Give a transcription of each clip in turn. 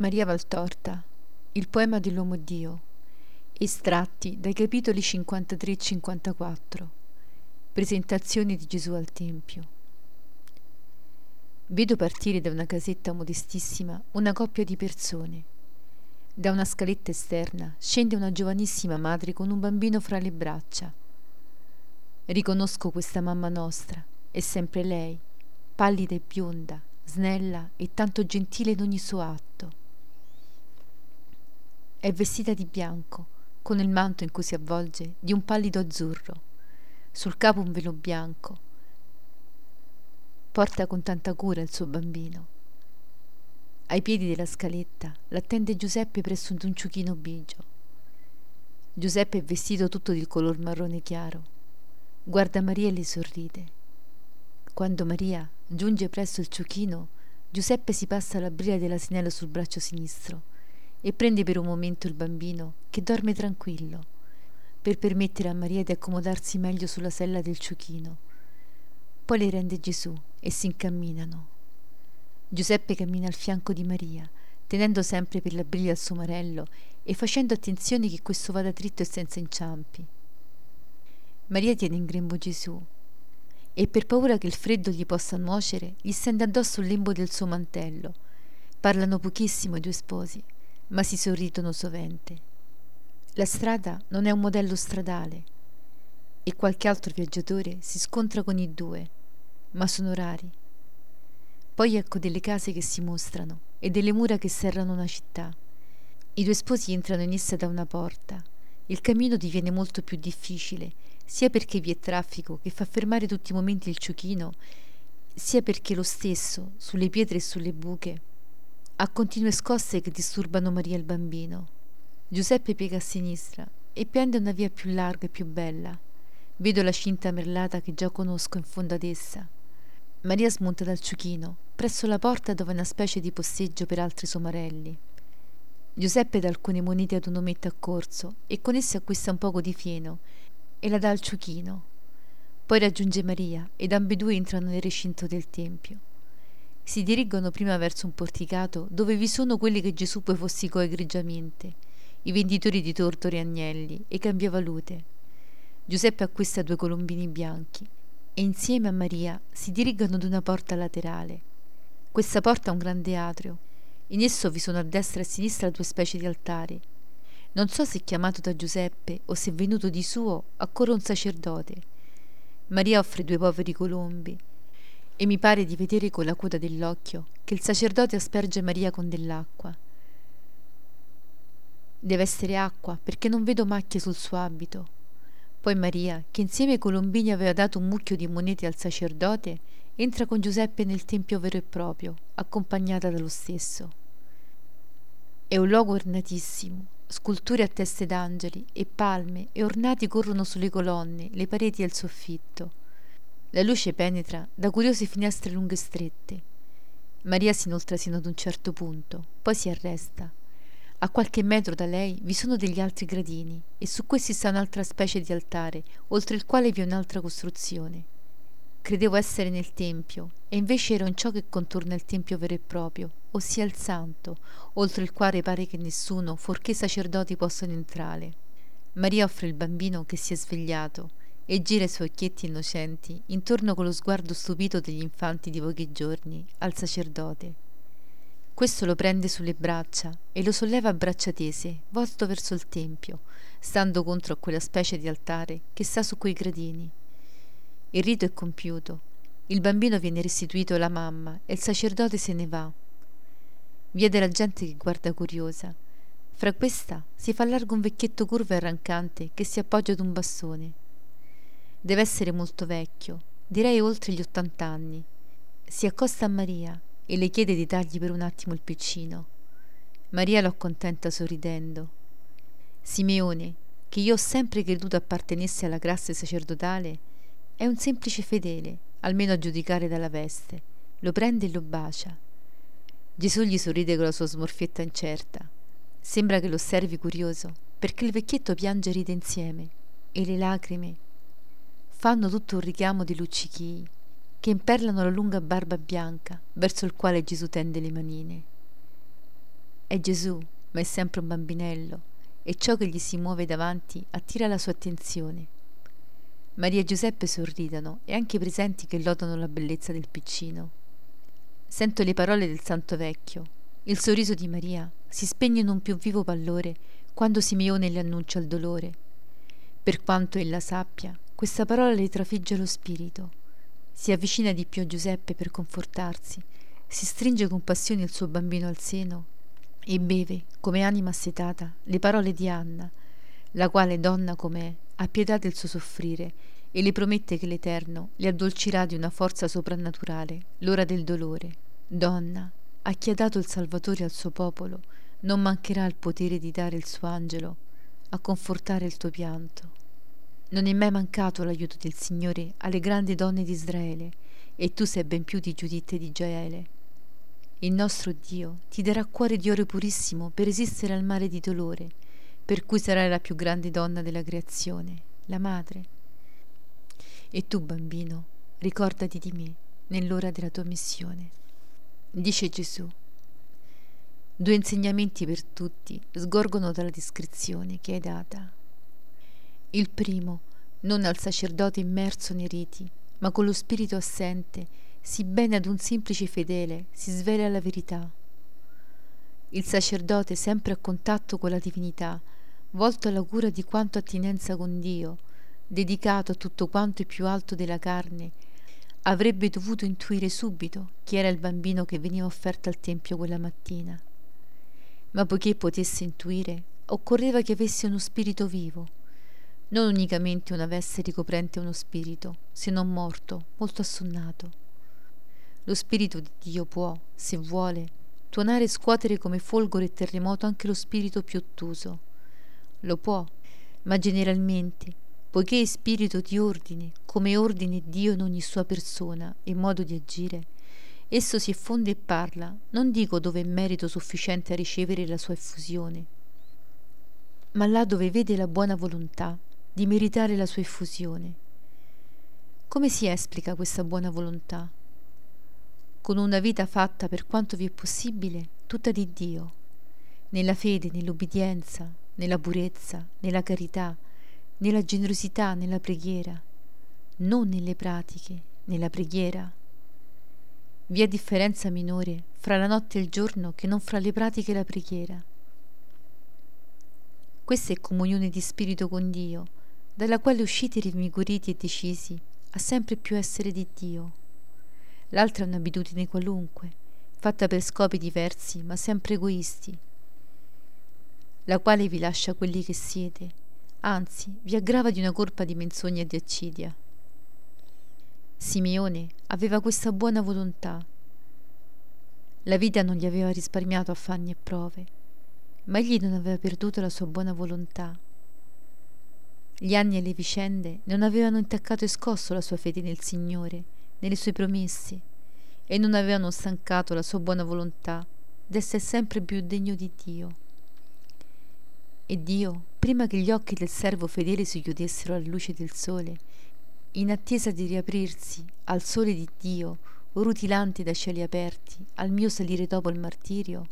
Maria Valtorta, il poema dell'uomo Dio, estratti dai capitoli 53 e 54, presentazione di Gesù al Tempio. Vedo partire da una casetta modestissima una coppia di persone. Da una scaletta esterna scende una giovanissima madre con un bambino fra le braccia. Riconosco questa mamma nostra, è sempre lei, pallida e bionda, snella e tanto gentile in ogni suo atto. È vestita di bianco, con il manto in cui si avvolge di un pallido azzurro. Sul capo un velo bianco. Porta con tanta cura il suo bambino. Ai piedi della scaletta l'attende Giuseppe presso un ciuchino bigio. Giuseppe è vestito tutto di color marrone chiaro. Guarda Maria e le sorride. Quando Maria giunge presso il ciuchino, Giuseppe si passa la briglia dell'asinello sul braccio sinistro e prende per un momento il bambino che dorme tranquillo per permettere a Maria di accomodarsi meglio sulla sella del ciuchino. Poi le rende Gesù e si incamminano. Giuseppe cammina al fianco di Maria, tenendo sempre per la briglia il suo marello e facendo attenzione che questo vada dritto e senza inciampi. Maria tiene in grembo Gesù e per paura che il freddo gli possa nuocere, gli stende addosso il lembo del suo mantello. Parlano pochissimo i due sposi ma si sorridono sovente. La strada non è un modello stradale e qualche altro viaggiatore si scontra con i due, ma sono rari. Poi ecco delle case che si mostrano e delle mura che serrano una città. I due sposi entrano in essa da una porta. Il cammino diviene molto più difficile, sia perché vi è traffico che fa fermare tutti i momenti il ciuchino, sia perché lo stesso, sulle pietre e sulle buche, ha continue scosse che disturbano Maria e il bambino. Giuseppe piega a sinistra e prende una via più larga e più bella. Vedo la cinta merlata che già conosco in fondo ad essa. Maria smonta dal ciuchino, presso la porta dove è una specie di posteggio per altri somarelli. Giuseppe dà alcune monete ad un ometto accorso e con esse acquista un poco di fieno e la dà al ciuchino. Poi raggiunge Maria ed ambedue entrano nel recinto del tempio si dirigono prima verso un porticato dove vi sono quelli che Gesù poi fosticò egregiamente, i venditori di tortori e agnelli e cambiavalute. Giuseppe acquista due colombini bianchi e insieme a Maria si dirigono ad una porta laterale. Questa porta ha un grande atrio. In esso vi sono a destra e a sinistra due specie di altari. Non so se chiamato da Giuseppe o se venuto di suo, accorre un sacerdote. Maria offre due poveri colombi e mi pare di vedere con la coda dell'occhio che il sacerdote asperge Maria con dell'acqua. Deve essere acqua perché non vedo macchie sul suo abito. Poi Maria, che insieme ai colombini aveva dato un mucchio di monete al sacerdote, entra con Giuseppe nel tempio vero e proprio, accompagnata dallo stesso. È un luogo ornatissimo, sculture a teste d'angeli e palme e ornati corrono sulle colonne, le pareti e il soffitto. La luce penetra da curiose finestre lunghe e strette. Maria si inoltra sino ad un certo punto, poi si arresta. A qualche metro da lei vi sono degli altri gradini e su questi sta un'altra specie di altare, oltre il quale vi è un'altra costruzione. Credevo essere nel tempio, e invece ero in ciò che contorna il tempio vero e proprio, ossia il santo, oltre il quale pare che nessuno, forché i sacerdoti, possano entrare. Maria offre il bambino che si è svegliato e gira i suoi occhietti innocenti intorno con lo sguardo stupito degli infanti di pochi giorni al sacerdote. Questo lo prende sulle braccia e lo solleva a braccia tese, volto verso il tempio, stando contro a quella specie di altare che sta su quei gradini. Il rito è compiuto, il bambino viene restituito alla mamma e il sacerdote se ne va. Via della gente che guarda curiosa. Fra questa si fa largo un vecchietto curvo e arrancante che si appoggia ad un bastone. Deve essere molto vecchio, direi oltre gli ottant'anni. Si accosta a Maria e le chiede di dargli per un attimo il piccino. Maria lo accontenta sorridendo. Simeone, che io ho sempre creduto appartenesse alla classe sacerdotale, è un semplice fedele, almeno a giudicare dalla veste. Lo prende e lo bacia. Gesù gli sorride con la sua smorfietta incerta. Sembra che lo osservi curioso, perché il vecchietto piange e ride insieme, e le lacrime fanno tutto un richiamo di luccichii che imperlano la lunga barba bianca verso il quale Gesù tende le manine. È Gesù, ma è sempre un bambinello e ciò che gli si muove davanti attira la sua attenzione. Maria e Giuseppe sorridano e anche i presenti che lodano la bellezza del piccino. Sento le parole del santo vecchio. Il sorriso di Maria si spegne in un più vivo pallore quando Simeone le annuncia il dolore. Per quanto ella sappia, questa parola le trafigge lo spirito. Si avvicina di più a Giuseppe per confortarsi, si stringe con passione il suo bambino al seno e beve, come anima assetata, le parole di Anna, la quale, donna com'è, ha pietà del suo soffrire e le promette che l'Eterno le addolcirà di una forza soprannaturale l'ora del dolore. Donna, a chi ha dato il Salvatore al suo popolo, non mancherà il potere di dare il suo angelo a confortare il tuo pianto. Non è mai mancato l'aiuto del Signore alle grandi donne di Israele, e tu sei ben più di Giuditta e di Giaele. Il nostro Dio ti darà cuore di oro purissimo per resistere al mare di dolore, per cui sarai la più grande donna della creazione, la madre. E tu, bambino, ricordati di me nell'ora della tua missione. Dice Gesù. Due insegnamenti per tutti sgorgono dalla descrizione che hai data. Il primo, non al sacerdote immerso nei riti, ma con lo spirito assente, si bene ad un semplice fedele, si svela la verità. Il sacerdote sempre a contatto con la divinità, volto alla cura di quanto attinenza con Dio, dedicato a tutto quanto è più alto della carne, avrebbe dovuto intuire subito chi era il bambino che veniva offerto al Tempio quella mattina. Ma poiché potesse intuire, occorreva che avesse uno spirito vivo, non unicamente una veste ricoprente uno spirito, se non morto, molto assonnato. Lo spirito di Dio può, se vuole, tuonare e scuotere come folgore e terremoto anche lo spirito più ottuso. Lo può, ma generalmente, poiché è spirito di ordine, come ordine Dio in ogni sua persona e modo di agire, esso si effonde e parla, non dico dove è merito sufficiente a ricevere la sua effusione, ma là dove vede la buona volontà di meritare la sua effusione. Come si esplica questa buona volontà? Con una vita fatta per quanto vi è possibile tutta di Dio, nella fede, nell'ubbidienza, nella purezza, nella carità, nella generosità, nella preghiera, non nelle pratiche, nella preghiera. Vi è differenza minore fra la notte e il giorno che non fra le pratiche e la preghiera. Questa è comunione di spirito con Dio, dalla quale usciti rinvigoriti e decisi a sempre più essere di Dio. L'altra è un'abitudine qualunque, fatta per scopi diversi, ma sempre egoisti, la quale vi lascia quelli che siete, anzi vi aggrava di una colpa di menzogna e di accidia. Simeone aveva questa buona volontà. La vita non gli aveva risparmiato affanni e prove, ma egli non aveva perduto la sua buona volontà gli anni e le vicende non avevano intaccato e scosso la sua fede nel Signore, nelle sue promesse, e non avevano stancato la sua buona volontà d'essere sempre più degno di Dio. E Dio, prima che gli occhi del servo fedele si chiudessero alla luce del sole, in attesa di riaprirsi al sole di Dio, rutilanti da cieli aperti, al mio salire dopo il martirio,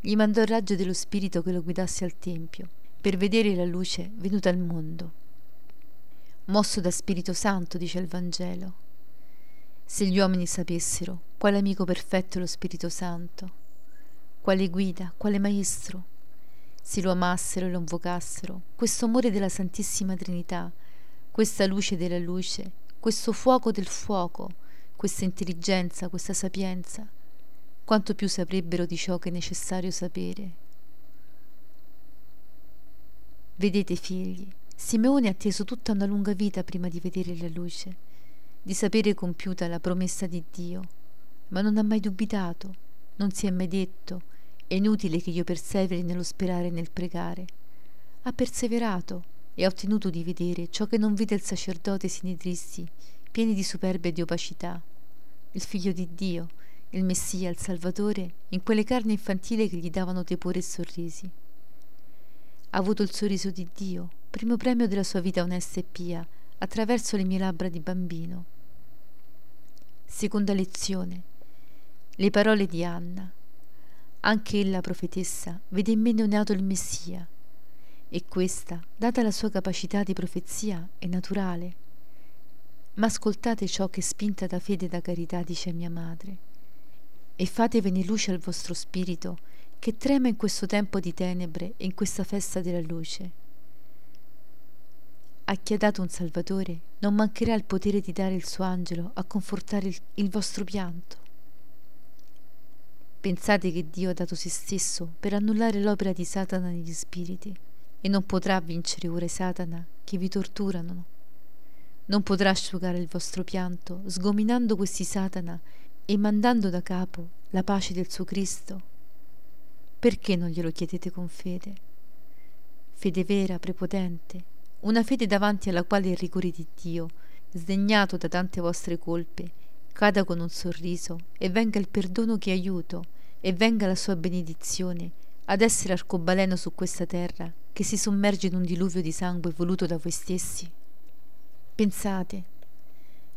gli mandò il raggio dello Spirito che lo guidasse al Tempio per vedere la luce venuta al mondo. Mosso da Spirito Santo, dice il Vangelo. Se gli uomini sapessero quale amico perfetto è lo Spirito Santo, quale guida, quale maestro, se lo amassero e lo invocassero, questo amore della Santissima Trinità, questa luce della luce, questo fuoco del fuoco, questa intelligenza, questa sapienza, quanto più saprebbero di ciò che è necessario sapere. Vedete, figli, Simeone ha atteso tutta una lunga vita prima di vedere la luce, di sapere compiuta la promessa di Dio, ma non ha mai dubitato, non si è mai detto è inutile che io perseveri nello sperare e nel pregare. Ha perseverato e ha ottenuto di vedere ciò che non vide il sacerdote sinedristi, pieni di superbia e di opacità. Il figlio di Dio, il Messia, il Salvatore, in quelle carni infantili che gli davano tepore e sorrisi. Ha avuto il sorriso di Dio, primo premio della sua vita onesta e pia, attraverso le mie labbra di bambino. Seconda lezione. Le parole di Anna. Anche ella, profetessa, vede in me neonato il Messia, e questa, data la sua capacità di profezia, è naturale. Ma ascoltate ciò che spinta da fede e da carità dice mia madre, e fate venire luce al vostro spirito, che trema in questo tempo di tenebre e in questa festa della luce. A chi ha dato un Salvatore non mancherà il potere di dare il suo angelo a confortare il, il vostro pianto. Pensate che Dio ha dato se stesso per annullare l'opera di Satana negli spiriti e non potrà vincere ora Satana che vi torturano. Non potrà asciugare il vostro pianto sgominando questi Satana e mandando da capo la pace del suo Cristo. Perché non glielo chiedete con fede? Fede vera, prepotente, una fede davanti alla quale il rigore di Dio, sdegnato da tante vostre colpe, cada con un sorriso e venga il perdono che aiuto e venga la sua benedizione ad essere arcobaleno su questa terra che si sommerge in un diluvio di sangue voluto da voi stessi? Pensate,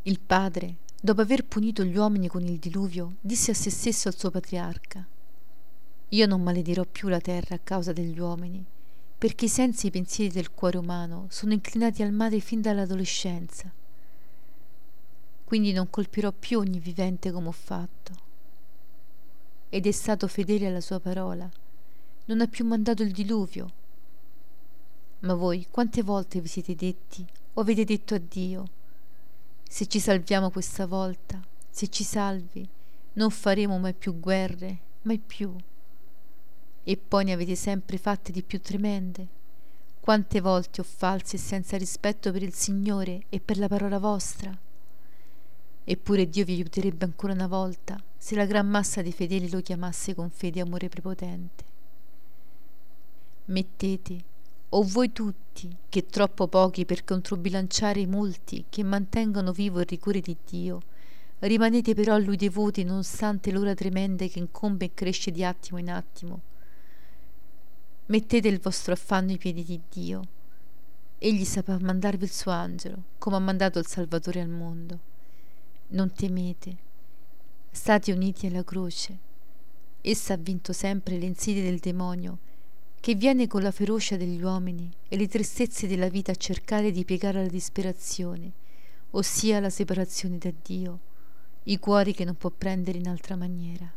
il Padre, dopo aver punito gli uomini con il diluvio, disse a se stesso al suo patriarca, Io non maledirò più la terra a causa degli uomini, perché i sensi e i pensieri del cuore umano sono inclinati al male fin dall'adolescenza. Quindi non colpirò più ogni vivente come ho fatto. Ed è stato fedele alla sua parola, non ha più mandato il diluvio. Ma voi quante volte vi siete detti o avete detto a Dio, se ci salviamo questa volta, se ci salvi, non faremo mai più guerre, mai più. E poi ne avete sempre fatte di più tremende. Quante volte ho falsi e senza rispetto per il Signore e per la parola vostra? Eppure Dio vi aiuterebbe ancora una volta se la gran massa dei fedeli lo chiamasse con fede e amore prepotente. Mettete, o voi tutti, che troppo pochi per controbilanciare i molti che mantengono vivo il rigore di Dio, rimanete però a Lui devoti nonostante l'ora tremenda che incombe e cresce di attimo in attimo, Mettete il vostro affanno ai piedi di Dio. Egli saprà mandarvi il suo angelo, come ha mandato il Salvatore al mondo. Non temete. State uniti alla croce. Essa ha vinto sempre le insidie del demonio, che viene con la ferocia degli uomini e le tristezze della vita a cercare di piegare alla disperazione, ossia la separazione da Dio, i cuori che non può prendere in altra maniera.